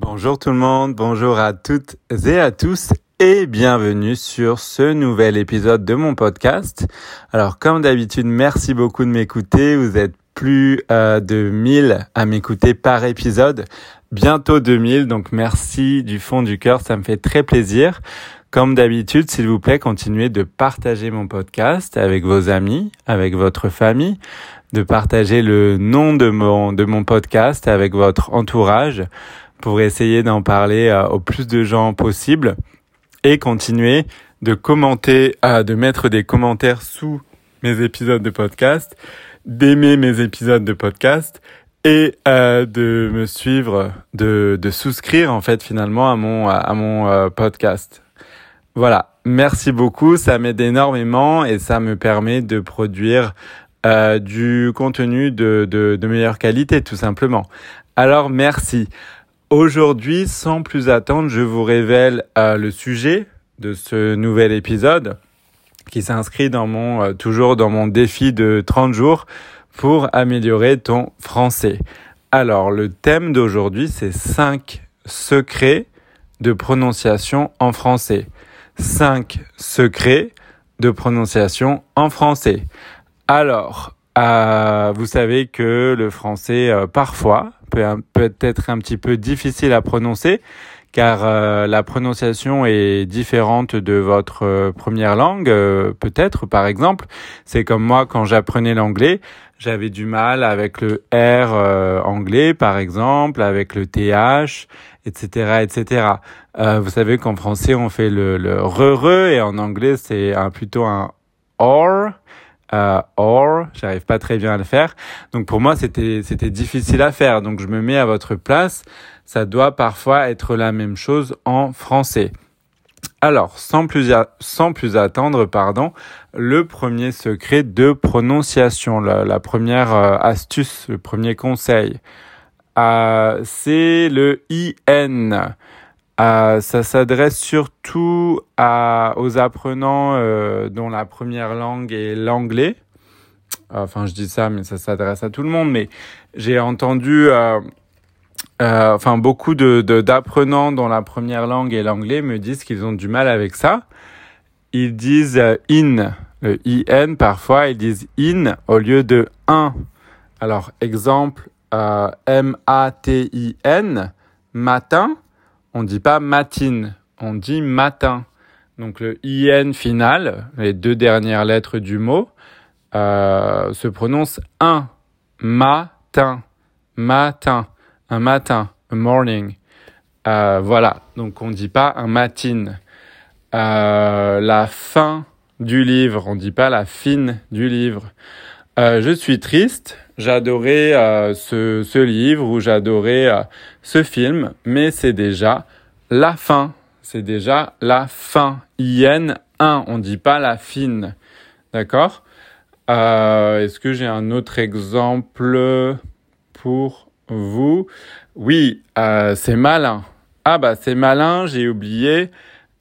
Bonjour tout le monde, bonjour à toutes et à tous et bienvenue sur ce nouvel épisode de mon podcast. Alors comme d'habitude, merci beaucoup de m'écouter. Vous êtes plus euh, de 1000 à m'écouter par épisode, bientôt 2000, donc merci du fond du cœur, ça me fait très plaisir. Comme d'habitude, s'il vous plaît, continuez de partager mon podcast avec vos amis, avec votre famille, de partager le nom de mon, de mon podcast avec votre entourage pour essayer d'en parler euh, au plus de gens possible et continuer de commenter, euh, de mettre des commentaires sous mes épisodes de podcast, d'aimer mes épisodes de podcast et euh, de me suivre, de, de souscrire en fait finalement à mon à mon podcast. Voilà, merci beaucoup, ça m'aide énormément et ça me permet de produire du contenu de, de, de meilleure qualité tout simplement. Alors merci. Aujourd'hui, sans plus attendre, je vous révèle euh, le sujet de ce nouvel épisode qui s'inscrit dans mon euh, toujours dans mon défi de 30 jours pour améliorer ton français. Alors, le thème d'aujourd'hui, c'est 5 secrets de prononciation en français. 5 secrets de prononciation en français. Alors, euh, vous savez que le français, parfois, peut, être un petit peu difficile à prononcer car euh, la prononciation est différente de votre euh, première langue, euh, peut-être par exemple. C'est comme moi quand j'apprenais l'anglais, j'avais du mal avec le R anglais par exemple, avec le TH, etc., etc. vous savez qu'en français on fait le, le re-re et en anglais c'est plutôt un or euh, or, j'arrive pas très bien à le faire. Donc pour moi, c'était c'était difficile à faire. Donc je me mets à votre place. Ça doit parfois être la même chose en français. Alors, sans plus, sans plus attendre, pardon, le premier secret de prononciation, la, première euh, astuce, le premier conseil, euh, c'est le IN. Euh, ça s'adresse surtout aux apprenants euh, dont la première langue est l'anglais. Enfin, je dis ça, mais ça s'adresse à tout le monde. Mais j'ai entendu, euh, enfin, beaucoup d'apprenants dont la première langue est l'anglais me disent qu'ils ont du mal avec ça. Ils disent in, le in parfois, ils disent in au lieu de un. Alors, exemple, M A T I N, matin on dit pas matine, on dit matin. Donc le IN final, les deux dernières lettres du mot, euh, se prononce un. Matin. Matin. Un matin. A morning. Euh, voilà. Donc on dit pas un matine. Euh, la fin du livre, on dit pas la fin du livre. je suis triste. J'adorais ce, ce, livre ou j'adorais ce film, mais c'est déjà la fin. C'est déjà la fin. IN 1. On dit pas la fine. D'accord? Euh, Est-ce que j'ai un autre exemple pour vous? Oui, euh, c'est malin. Ah bah c'est malin, j'ai oublié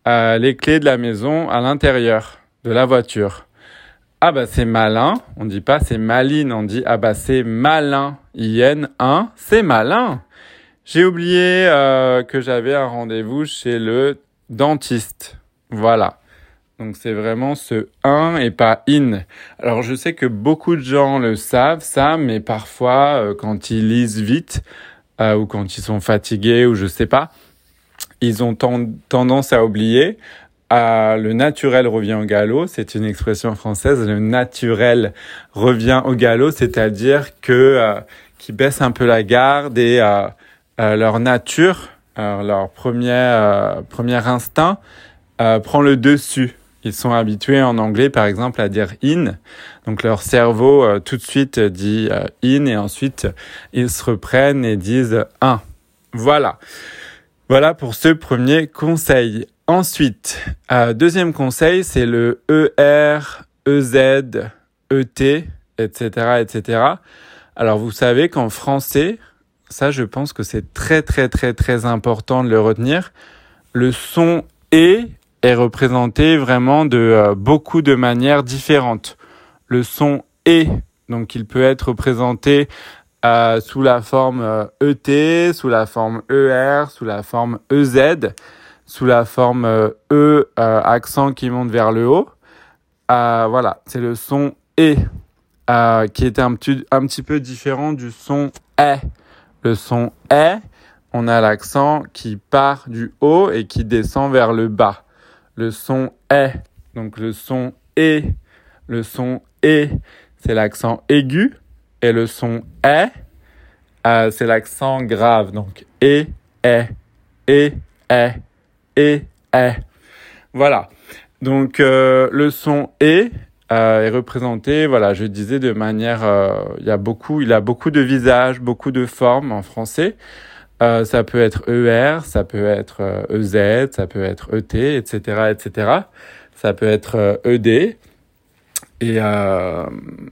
euh, les clés de la maison à l'intérieur de la voiture. Ah bah c'est malin, on dit pas c'est maline, on dit ah bah c'est malin. IN 1, c'est malin. J'ai oublié euh, que j'avais un rendez-vous chez le dentiste. Voilà. Donc c'est vraiment ce un et pas in. Alors je sais que beaucoup de gens le savent ça, mais parfois euh, quand ils lisent vite euh, ou quand ils sont fatigués ou je sais pas, ils ont tendance à oublier. Le naturel revient au galop, c'est une expression française. Le naturel revient au galop, c'est-à-dire que qui baisse un peu la garde et euh, leur nature, leur premier, euh, premier instinct euh, prend le dessus. Ils sont habitués en anglais, par exemple, à dire in. Donc leur cerveau tout de suite dit in et ensuite ils se reprennent et disent un. Voilà. Voilà pour ce premier conseil. Ensuite, deuxième conseil, c'est le ER, EZ, ET, etc., etc. Alors vous savez qu'en français, ça, je pense que c'est très, très, très, très important de le retenir. Le son et est représenté vraiment de euh, beaucoup de manières différentes. Le son et, donc il peut être représenté sous la forme ET, sous la forme ER, sous la forme EZ, sous la forme E accent qui monte vers le haut. voilà, c'est le son E qui était un petit, un petit peu différent du son E. Le son E, on a l'accent qui part du haut et qui descend vers le bas. Le son E, donc le son E, le son E, c'est l'accent aigu. Et le son E, euh, c'est l'accent grave. Donc E, E, E, E, E, E. Voilà. Donc euh, le son E euh, est représenté, voilà, je disais de manière, euh, il y a beaucoup, il a beaucoup de visages, beaucoup de formes en français. Euh, ça peut être ER, ça peut être EZ, euh, e ça peut être ET, etc., etc. Ça peut être ED. Euh, e Et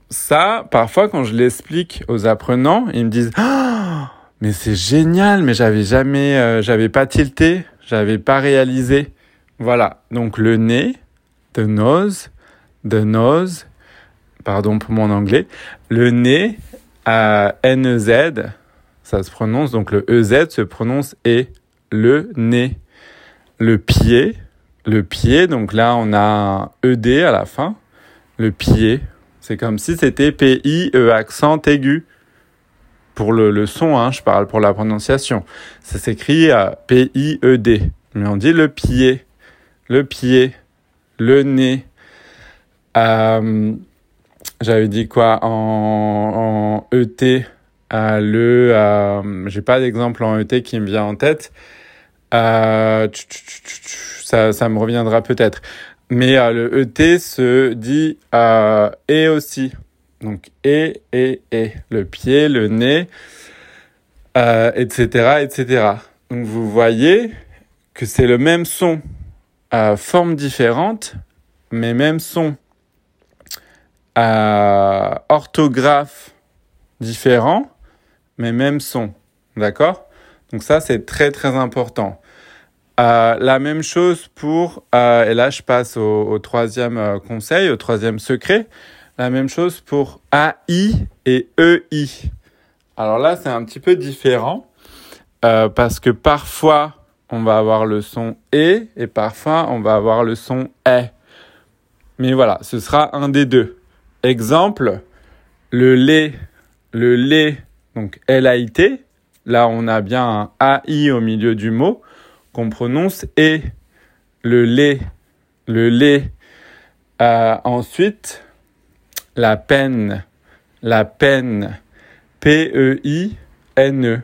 ça, parfois, quand je l'explique aux apprenants, ils me disent oh, mais c'est génial, mais j'avais jamais, j'avais pas tilté, j'avais pas réalisé. Voilà. Donc le nez, the nose, the nose, pardon pour mon anglais, le nez, à N-E-Z, ça se prononce, donc le EZ se prononce et le nez. Le pied, le pied, donc là on a un ED à la fin, le pied. C'est comme si c'était P-I-E accent aigu. Pour le, son, hein, je parle pour la prononciation. Ça s'écrit P-I-E-D. Mais on dit le pied, le pied, le nez. Euh, J'avais dit quoi en, en ET euh, le, j'ai pas d'exemple en ET qui me vient en tête. Euh, ça, ça me reviendra peut-être. Mais euh, le ET se dit et aussi. Donc et, et, et. Le pied, le nez, etc., etc. Donc vous voyez que c'est le même son, forme différente, mais même son. orthographe différent, mais même son. D'accord? Donc ça, c'est très très important. Euh, la même chose pour, euh, et là je passe au, troisième euh, conseil, au troisième secret, la même chose pour AI et EI. Alors là, c'est un petit peu différent parce que parfois on va avoir le son E et parfois on va avoir le son E. Mais voilà, ce sera un des deux. Exemple, le lait, le lait donc L-A-I-T. Là, on a bien un A-I au milieu du mot qu'on prononce et le lait, le lait. Euh, ensuite, la peine, la peine, P-E-I-N-E, -E.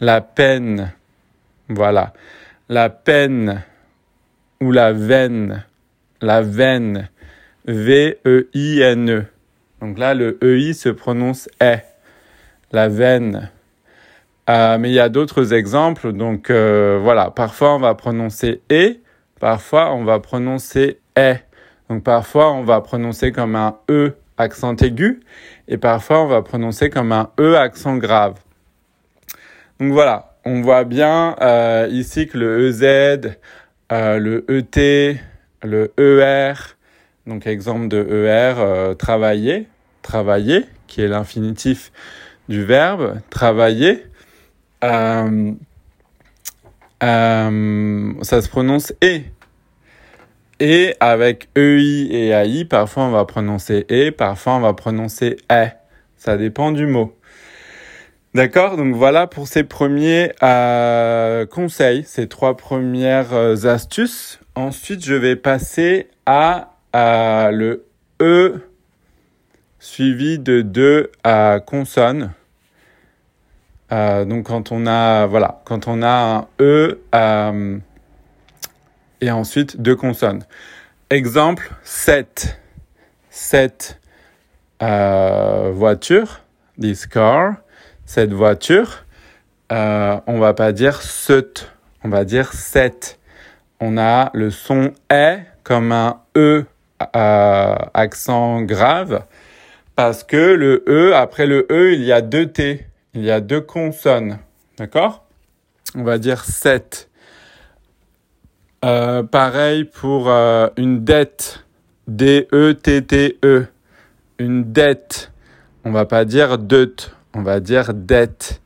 la peine, voilà, la peine ou la veine, la veine, V-E-I-N-E. -E. Donc là, le E-I se prononce E la veine. Euh, mais il y a d'autres exemples. Donc euh, voilà, parfois on va prononcer et, parfois on va prononcer est. Donc parfois on va prononcer comme un e accent aigu et parfois on va prononcer comme un e accent grave. Donc voilà, on voit bien euh, ici que le EZ, le ET, le ER, donc exemple de ER, travailler, travailler, qui est l'infinitif du verbe travailler. Euh, euh, ça se prononce et. Et avec EI et AI, parfois on va prononcer et, parfois on va prononcer e. Ça dépend du mot. D'accord? Donc voilà pour ces premiers euh, conseils, ces trois premières astuces. Ensuite, je vais passer à, le E suivi de deux consonnes. Euh, donc quand on a quand on a un e euh, et ensuite deux consonnes. Exemple 7. 7 euh, voiture, this car, cette voiture. Euh, on va pas dire seut, on va dire 7. On a le son est comme un e euh, accent grave parce que le e après le e il y a deux t il y a deux consonnes. D'accord? On va dire 7. Euh, pareil pour euh, une dette. D-E-T-T-E. Une dette. On va pas dire deut. on va dire dette.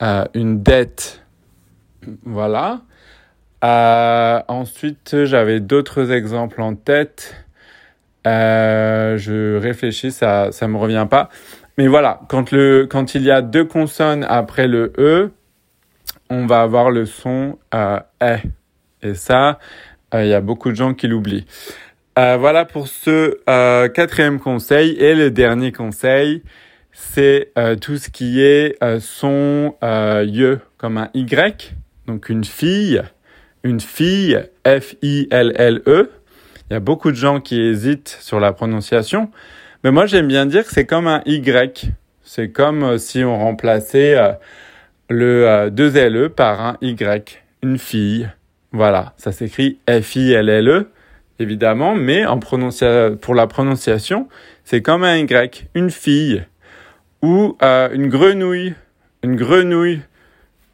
Euh, une dette. Voilà. Ensuite, j'avais d'autres exemples en tête. Je réfléchis, ça ça me revient pas. Mais voilà, quand le quand il y a deux consonnes après le e, on va avoir le son e. Et ça, il y a beaucoup de gens qui l'oublient. voilà pour ce quatrième conseil et le dernier conseil, c'est tout ce qui est son ye comme un y, donc une fille une fille, F-I-L-L-E. Il y a beaucoup de gens qui hésitent sur la prononciation. Mais moi, j'aime bien dire que c'est comme un Y. C'est comme euh, si on remplaçait euh, le 2-L-E euh, par un Y. Une fille. Voilà. Ça s'écrit F-I-L-L-E, évidemment. Mais pour la prononciation, c'est comme un Y. Une fille. Ou une grenouille. Une grenouille.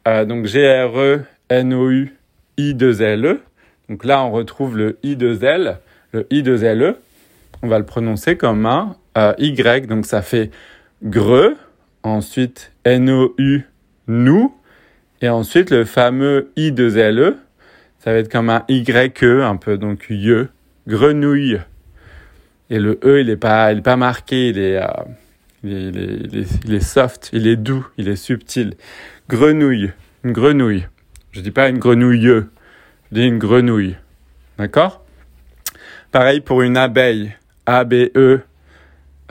donc G-R-E-N-O-U. I2LE. Donc là, on retrouve le I2L, le I2LE. On va le prononcer comme un euh, Y. Donc ça fait greux. Ensuite, N-O-U, nous. Et ensuite, le fameux I2LE. Ça va être comme un Y-E, un peu, donc ye, grenouille. Et le E, il n'est pas, pas marqué, il est, euh, il, est, il est soft, il est doux, il est subtil. Grenouille, une grenouille. Je dis pas une grenouille, je dis une grenouille. D'accord? Pareil pour une abeille. A-B-E,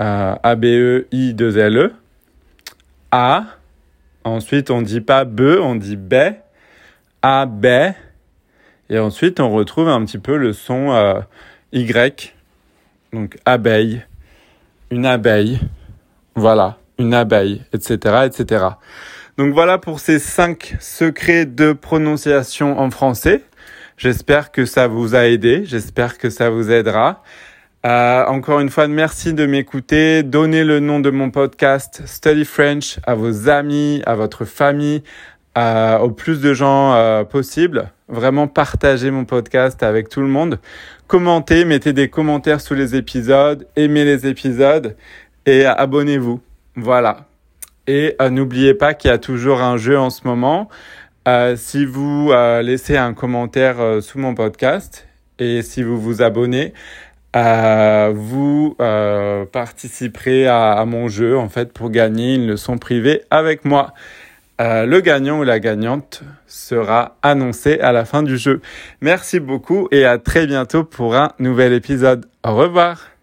euh, A-B-E-I-2-L-E. A. Ensuite, on dit pas B, on dit B. A, B. Et ensuite, on retrouve un petit peu le son euh, Y. Donc, abeille. Une abeille. Voilà. Une abeille, etc., etc. Donc voilà pour ces cinq secrets de prononciation en français. J'espère que ça vous a aidé, j'espère que ça vous aidera. Euh, encore une fois, merci de m'écouter. Donnez le nom de mon podcast Study French à vos amis, à votre famille, euh, au plus de gens euh, possible. Vraiment partagez mon podcast avec tout le monde. Commentez, mettez des commentaires sous les épisodes, aimez les épisodes et abonnez-vous. Voilà. Et euh, n'oubliez pas qu'il y a toujours un jeu en ce moment. Si vous laissez un commentaire sous mon podcast et si vous vous abonnez, vous participerez à, à, mon jeu en fait pour gagner une leçon privée avec moi. Le gagnant ou la gagnante sera annoncé à la fin du jeu. Merci beaucoup et à très bientôt pour un nouvel épisode. Au revoir.